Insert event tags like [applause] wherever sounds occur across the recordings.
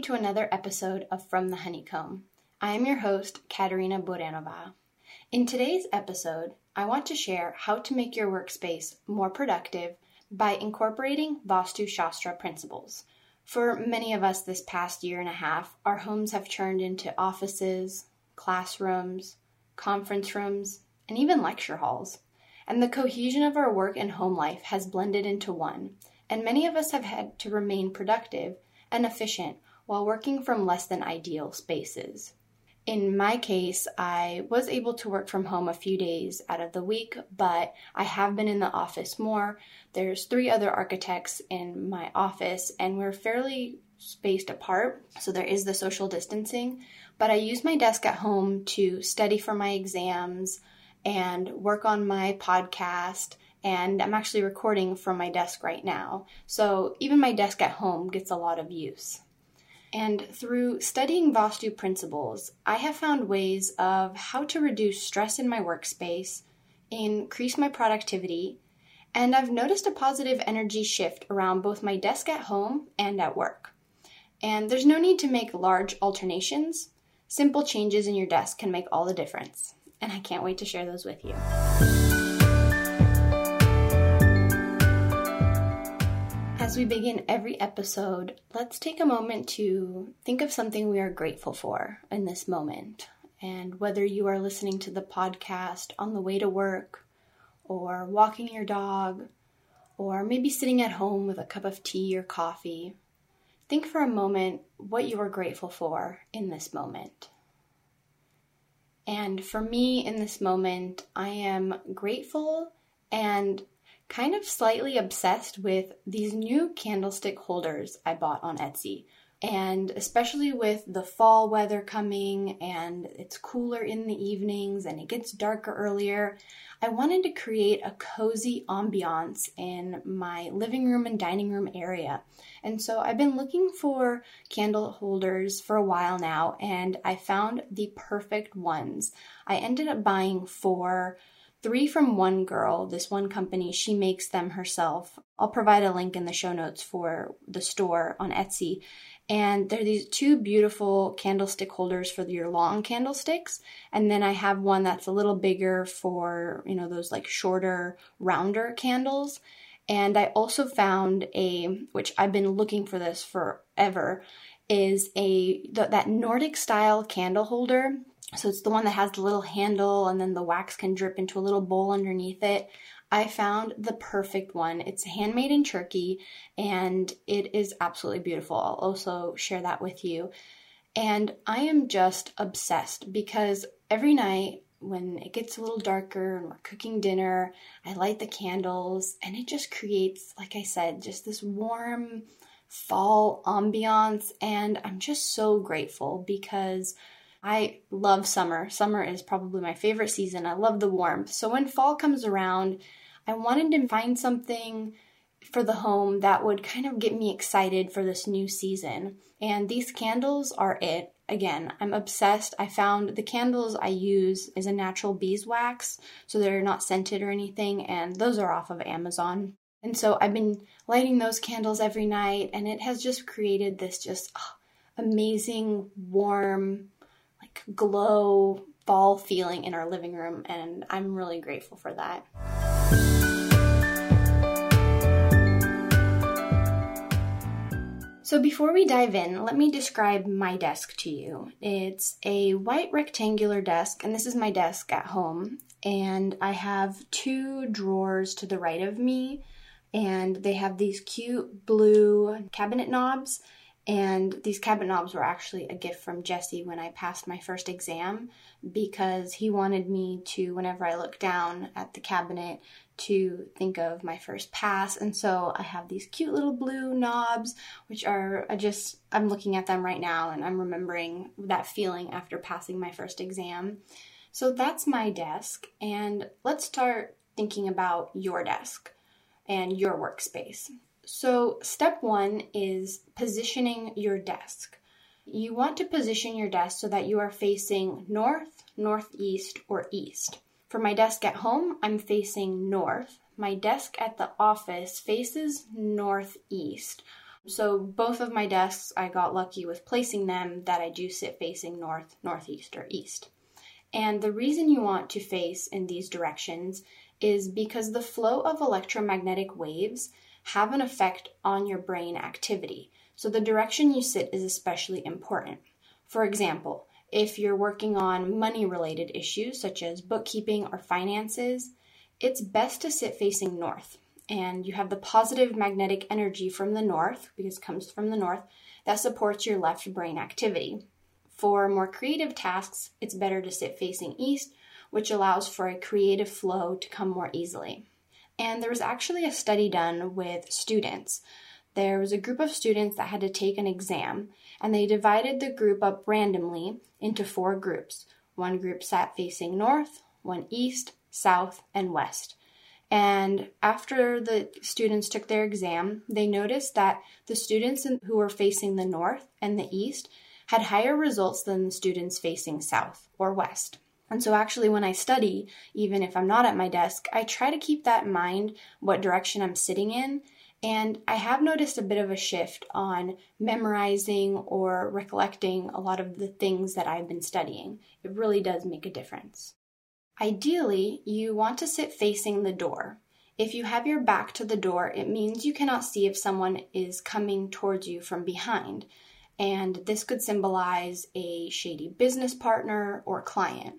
welcome to another episode of From the Honeycomb. I am your host, Katerina Boranova. In today's episode, I want to share how to make your workspace more productive by incorporating Vastu Shastra principles. For many of us this past year and a half, our homes have turned into offices, classrooms, conference rooms, and even lecture halls. And the cohesion of our work and home life has blended into one, and many of us have had to remain productive and efficient while working from less than ideal spaces. In my case, I was able to work from home a few days out of the week, but I have been in the office more. There's three other architects in my office, and we're fairly spaced apart, so there is the social distancing. But I use my desk at home to study for my exams and work on my podcast and I'm actually recording from my desk right now. So even my desk at home gets a lot of use. And through studying Vastu principles, I have found ways of how to reduce stress in my workspace, increase my productivity, and I've noticed a positive energy shift around both my desk at home and at work. And there's no need to make large alternations. Simple changes in your desk can make all the difference. And I can't wait to share those with you. As we begin every episode, let's take a moment to think of something we are grateful for in this moment. And whether you are listening to the podcast on the way to work, or walking your dog, or maybe sitting at home with a cup of tea or coffee, think for a moment what you are grateful for in this moment. And for me in this moment, I am grateful and kind of slightly obsessed with these new candlestick holders I bought on Etsy. And especially with the fall weather coming and it's cooler in the evenings and it gets darker earlier, I wanted to create a cozy ambiance in my living room and dining room area. And so I've been looking for candle holders for a while now and I found the perfect ones. I ended up buying four three from one girl, this one company, she makes them herself. I'll provide a link in the show notes for the store on Etsy. And they're these two beautiful candlestick holders for your long candlesticks. And then I have one that's a little bigger for, you know, those like shorter, rounder candles. And I also found a, which I've been looking for this forever, is a that Nordic style candle holder so it's the one that has the little handle and then the wax can drip into a little bowl underneath it. I found the perfect one. It's handmade in Turkey and it is absolutely beautiful. I'll also share that with you. And I am just obsessed because every night when it gets a little darker and we're cooking dinner, I light the candles and it just creates, like I said, just this warm fall ambiance. And I'm just so grateful because I love summer. Summer is probably my favorite season. I love the warmth. So when fall comes around, I wanted to find something for the home that would kind of get me excited for this new season. And these candles are it. Again, I'm obsessed. I found the candles I use is a natural beeswax, so they're not scented or anything, and those are off of Amazon. And so I've been lighting those candles every night, and it has just created this just oh, amazing, warm, like glow fall feeling in our living room, and I'm really grateful for that. So, before we dive in, let me describe my desk to you. It's a white rectangular desk, and this is my desk at home. And I have two drawers to the right of me, and they have these cute blue cabinet knobs and these cabinet knobs were actually a gift from Jesse when I passed my first exam because he wanted me to, whenever I look down at the cabinet, to think of my first pass. And so I have these cute little blue knobs, which are I just, I'm looking at them right now and I'm remembering that feeling after passing my first exam. So that's my desk. And let's start thinking about your desk and your workspace. So, step one is positioning your desk. You want to position your desk so that you are facing north, northeast, or east. For my desk at home, I'm facing north. My desk at the office faces northeast. So both of my desks, I got lucky with placing them that I do sit facing north, northeast, or east. And the reason you want to face in these directions is because the flow of electromagnetic waves have an effect on your brain activity. So the direction you sit is especially important. For example, if you're working on money related issues such as bookkeeping or finances, it's best to sit facing north and you have the positive magnetic energy from the north, because it comes from the north, that supports your left brain activity. For more creative tasks, it's better to sit facing east, which allows for a creative flow to come more easily. And there was actually a study done with students. There was a group of students that had to take an exam, and they divided the group up randomly into four groups. One group sat facing north, one east, south, and west. And after the students took their exam, they noticed that the students who were facing the north and the east had higher results than the students facing south or west. And so, actually, when I study, even if I'm not at my desk, I try to keep that in mind what direction I'm sitting in. And I have noticed a bit of a shift on memorizing or recollecting a lot of the things that I've been studying. It really does make a difference. Ideally, you want to sit facing the door. If you have your back to the door, it means you cannot see if someone is coming towards you from behind, and this could symbolize a shady business partner or client.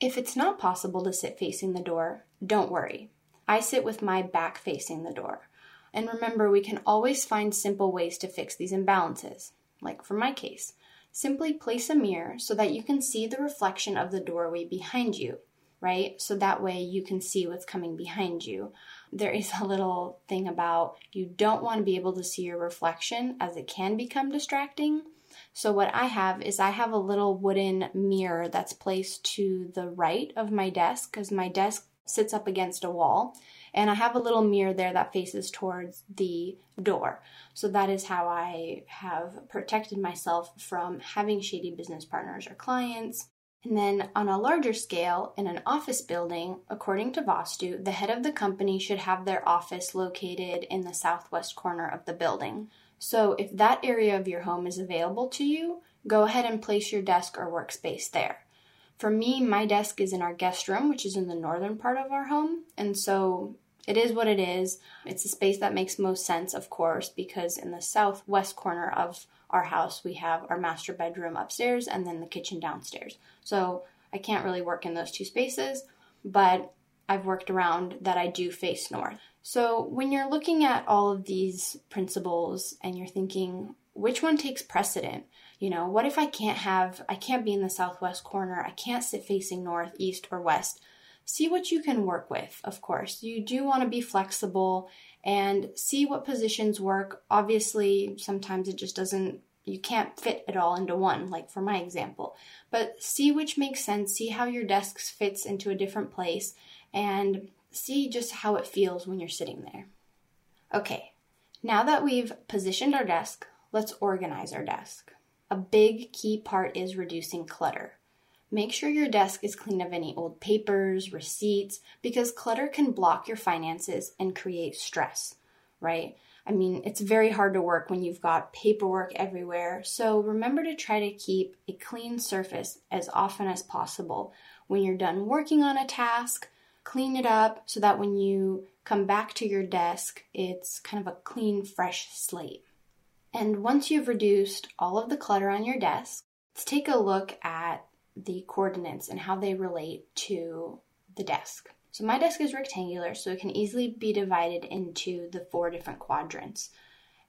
If it's not possible to sit facing the door, don't worry. I sit with my back facing the door. And remember, we can always find simple ways to fix these imbalances. Like for my case, simply place a mirror so that you can see the reflection of the doorway behind you right? So that way you can see what's coming behind you. There is a little thing about you don't want to be able to see your reflection as it can become distracting. So, what I have is I have a little wooden mirror that's placed to the right of my desk because my desk sits up against a wall. And I have a little mirror there that faces towards the door. So that is how I have protected myself from having shady business partners or clients and then on a larger scale, in an office building, according to Vastu, the head of the company should have their office located in the southwest corner of the building. So if that area of your home is available to you, go ahead and place your desk or workspace there. For me, my desk is in our guest room, which is in the northern part of our home, and so it is what it is. It's a space that makes most sense, of course, because in the southwest corner of our house, we have our master bedroom upstairs and then the kitchen downstairs. So I can't really work in those two spaces, but I've worked around that I do face north. So when you're looking at all of these principles and you're thinking, which one takes precedent? You know, what if I can't have, I can't be in the southwest corner, I can't sit facing north, east, or west? See what you can work with, of course. You do want to be flexible and see what positions work. Obviously, sometimes it just doesn't, you can't fit it all into one, like for my example. But see which makes sense, see how your desk fits into a different place, and see just how it feels when you're sitting there. Okay, now that we've positioned our desk, let's organize our desk. A big key part is reducing clutter. Make sure your desk is clean of any old papers, receipts, because clutter can block your finances and create stress, right? I mean, it's very hard to work when you've got paperwork everywhere. So remember to try to keep a clean surface as often as possible. When you're done working on a task, clean it up so that when you come back to your desk, it's kind of a clean, fresh slate. And once you've reduced all of the clutter on your desk, let's take a look at the coordinates and how they relate to the desk. So my desk is rectangular, so it can easily be divided into the four different quadrants.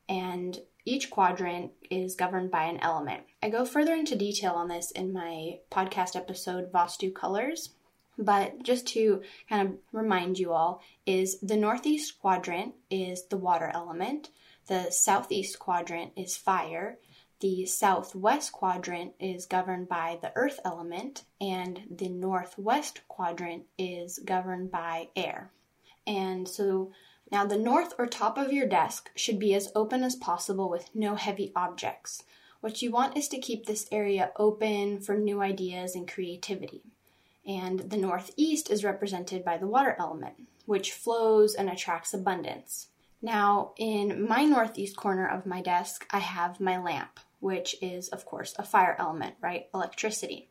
And each quadrant is governed by an element. I go further into detail on this in my podcast episode, Vastu Colors. But just to kind of remind you all, is the northeast quadrant is the water element, the southeast quadrant is fire, the southwest quadrant is governed by the earth element, and the northwest quadrant is governed by air. And so now the north or top of your desk should be as open as possible with no heavy objects. What you want is to keep this area open for new ideas and creativity. And the northeast is represented by the water element, which flows and attracts abundance. Now, in my northeast corner of my desk, I have my lamp, which is, of course, a fire element, right? Electricity.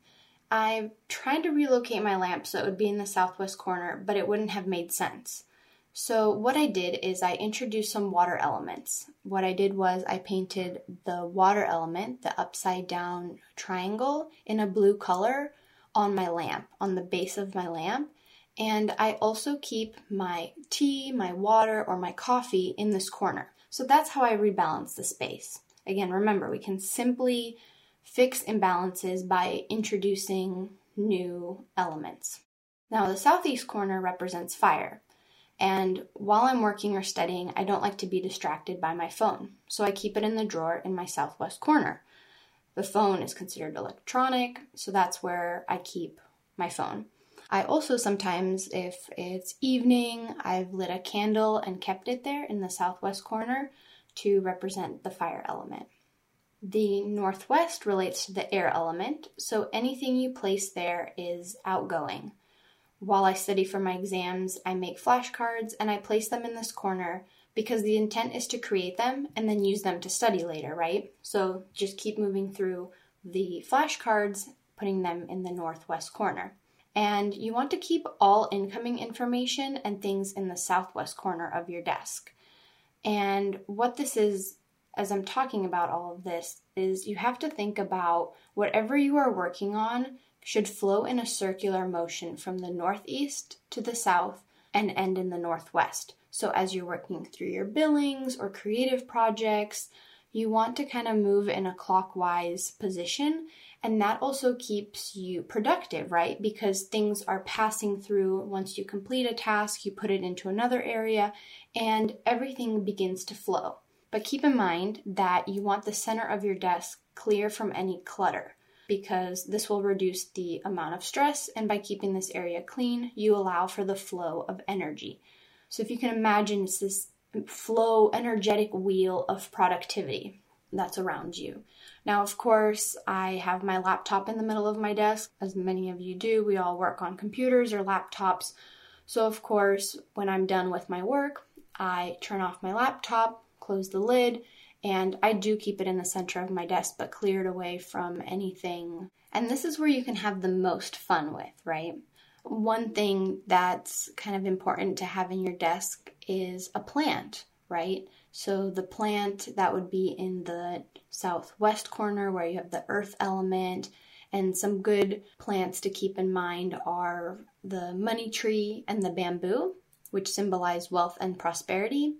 I tried to relocate my lamp so it would be in the southwest corner, but it wouldn't have made sense. So, what I did is I introduced some water elements. What I did was I painted the water element, the upside down triangle, in a blue color on my lamp, on the base of my lamp. And I also keep my tea, my water, or my coffee in this corner. So that's how I rebalance the space. Again, remember, we can simply fix imbalances by introducing new elements. Now, the southeast corner represents fire. And while I'm working or studying, I don't like to be distracted by my phone, so I keep it in the drawer in my southwest corner. The phone is considered electronic, so that's where I keep my phone. I also sometimes, if it's evening, I've lit a candle and kept it there in the southwest corner to represent the fire element. The northwest relates to the air element, so anything you place there is outgoing. While I study for my exams, I make flashcards and I place them in this corner because the intent is to create them and then use them to study later, right? So just keep moving through the flashcards, putting them in the northwest corner. And you want to keep all incoming information and things in the southwest corner of your desk. And what this is, as I'm talking about all of this, is you have to think about whatever you are working on should flow in a circular motion from the northeast to the south and end in the northwest. So, as you're working through your billings or creative projects, you want to kind of move in a clockwise position, and that also keeps you productive, right? Because things are passing through. Once you complete a task, you put it into another area, and everything begins to flow. But keep in mind that you want the center of your desk clear from any clutter because this will reduce the amount of stress, and by keeping this area clean, you allow for the flow of energy. So, if you can imagine, it's this flow, energetic wheel of productivity that's around you. Now, of course, I have my laptop in the middle of my desk, as many of you do. We all work on computers or laptops. So, of course, when I'm done with my work, I turn off my laptop, close the lid, and I do keep it in the center of my desk, but cleared away from anything. And this is where you can have the most fun with, right? One thing that's kind of important to have in your desk is a plant, right? So the plant that would be in the southwest corner where you have the earth element. And some good plants to keep in mind are the money tree and the bamboo, which symbolize wealth and prosperity.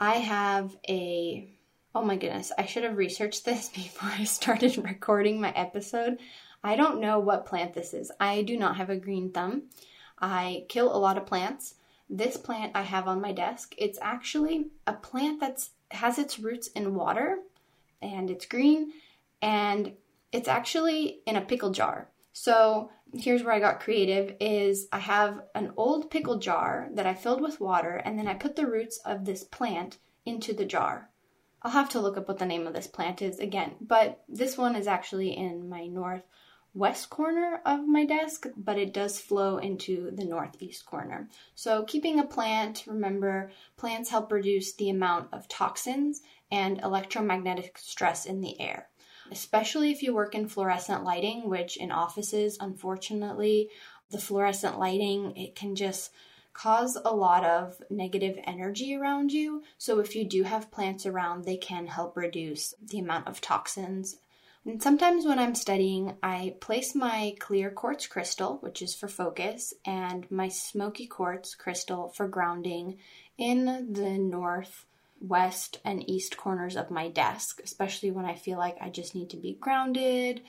I have a Oh my goodness, I should have researched this [laughs] before I started [laughs] recording my episode. I don't know what plant this is. I do not have a green thumb. I kill a lot of plants. This plant I have on my desk, it's actually a plant that has its roots in water and it's green and it's actually in a pickle jar. So, here's where I got creative is I have an old pickle jar that I filled with water and then I put the roots of this plant into the jar. I'll have to look up what the name of this plant is again, but this one is actually in my northwest corner of my desk, but it does flow into the northeast corner. So, keeping a plant, remember, plants help reduce the amount of toxins and electromagnetic stress in the air. Especially if you work in fluorescent lighting, which in offices, unfortunately, the fluorescent lighting, it can just cause a lot of negative energy around you. So, if you do have plants around, they can help reduce the amount of toxins. And sometimes when I'm studying, I place my clear quartz crystal, which is for focus, and my smoky quartz crystal for grounding in the north, west, and east corners of my desk, especially when I feel like I just need to be grounded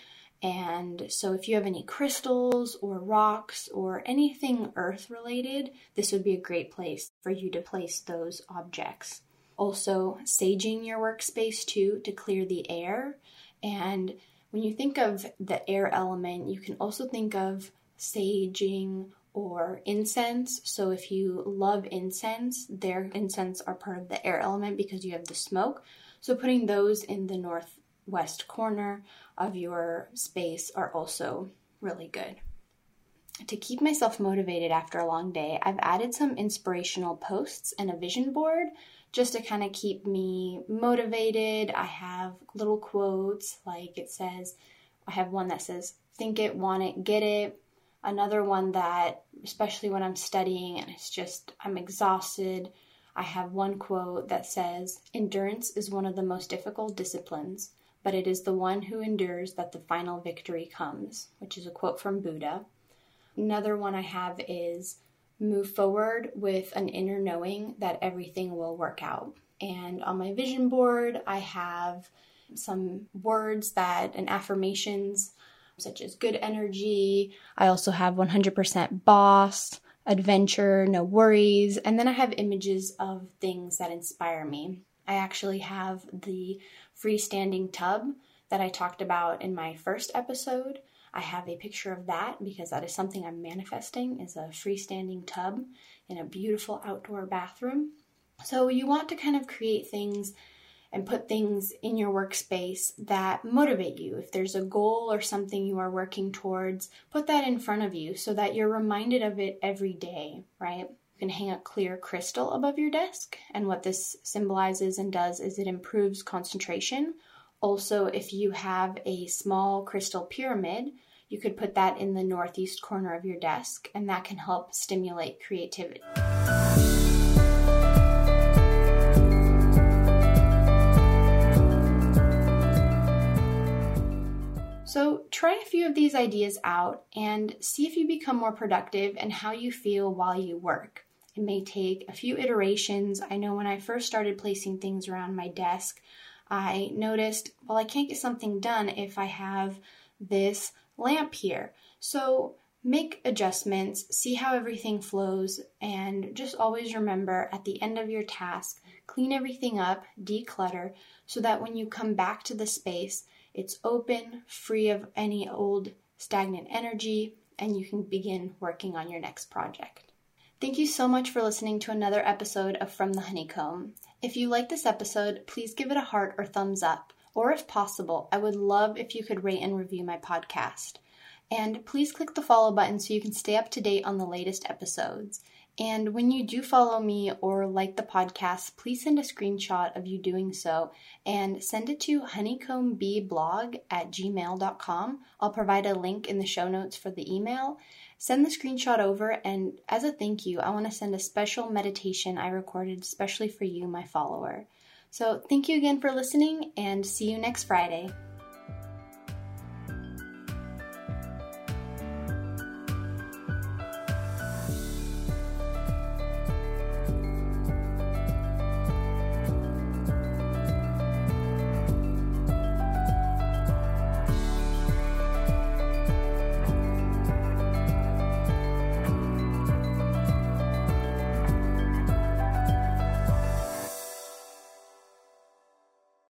and so, if you have any crystals or rocks or anything earth related, this would be a great place for you to place those objects. Also, saging your workspace too to clear the air. And when you think of the air element, you can also think of saging or incense. So, if you love incense, their incense are part of the air element because you have the smoke. So, putting those in the northwest corner of your space are also really good. To keep myself motivated after a long day, I've added some inspirational posts and a vision board just to kind of keep me motivated. I have little quotes like it says, I have one that says, think it, want it, get it. Another one that, especially when I'm studying and it's just, I'm exhausted, I have one quote that says, Endurance is one of the most difficult disciplines, but it is the one who endures that the final victory comes, which is a quote from Buddha. Another one I have is, Move forward with an inner knowing that everything will work out. And on my vision board, I have some words that and affirmations such as good energy. I also have 100% boss, adventure, no worries, and then I have images of things that inspire me. I actually have the freestanding tub that I talked about in my first episode. I have a picture of that because that is something I'm manifesting is a freestanding tub in a beautiful outdoor bathroom. So you want to kind of create things and put things in your workspace that motivate you. If there's a goal or something you are working towards, put that in front of you so that you're reminded of it every day, right? You can hang a clear crystal above your desk, and what this symbolizes and does is it improves concentration. Also, if you have a small crystal pyramid, you could put that in the northeast corner of your desk, and that can help stimulate creativity. So, try a few of these ideas out and see if you become more productive and how you feel while you work. It may take a few iterations. I know when I first started placing things around my desk, I noticed, well, I can't get something done if I have this lamp here. So, make adjustments, see how everything flows, and just always remember at the end of your task, clean everything up, declutter, so that when you come back to the space, it's open, free of any old stagnant energy, and you can begin working on your next project. Thank you so much for listening to another episode of From the Honeycomb. If you like this episode, please give it a heart or thumbs up. Or if possible, I would love if you could rate and review my podcast. And please click the follow button so you can stay up to date on the latest episodes. And when you do follow me or like the podcast, please send a screenshot of you doing so and send it to honeycombbeeblog at gmail.com. I'll provide a link in the show notes for the email. Send the screenshot over, and as a thank you, I want to send a special meditation I recorded especially for you, my follower. So, thank you again for listening, and see you next Friday.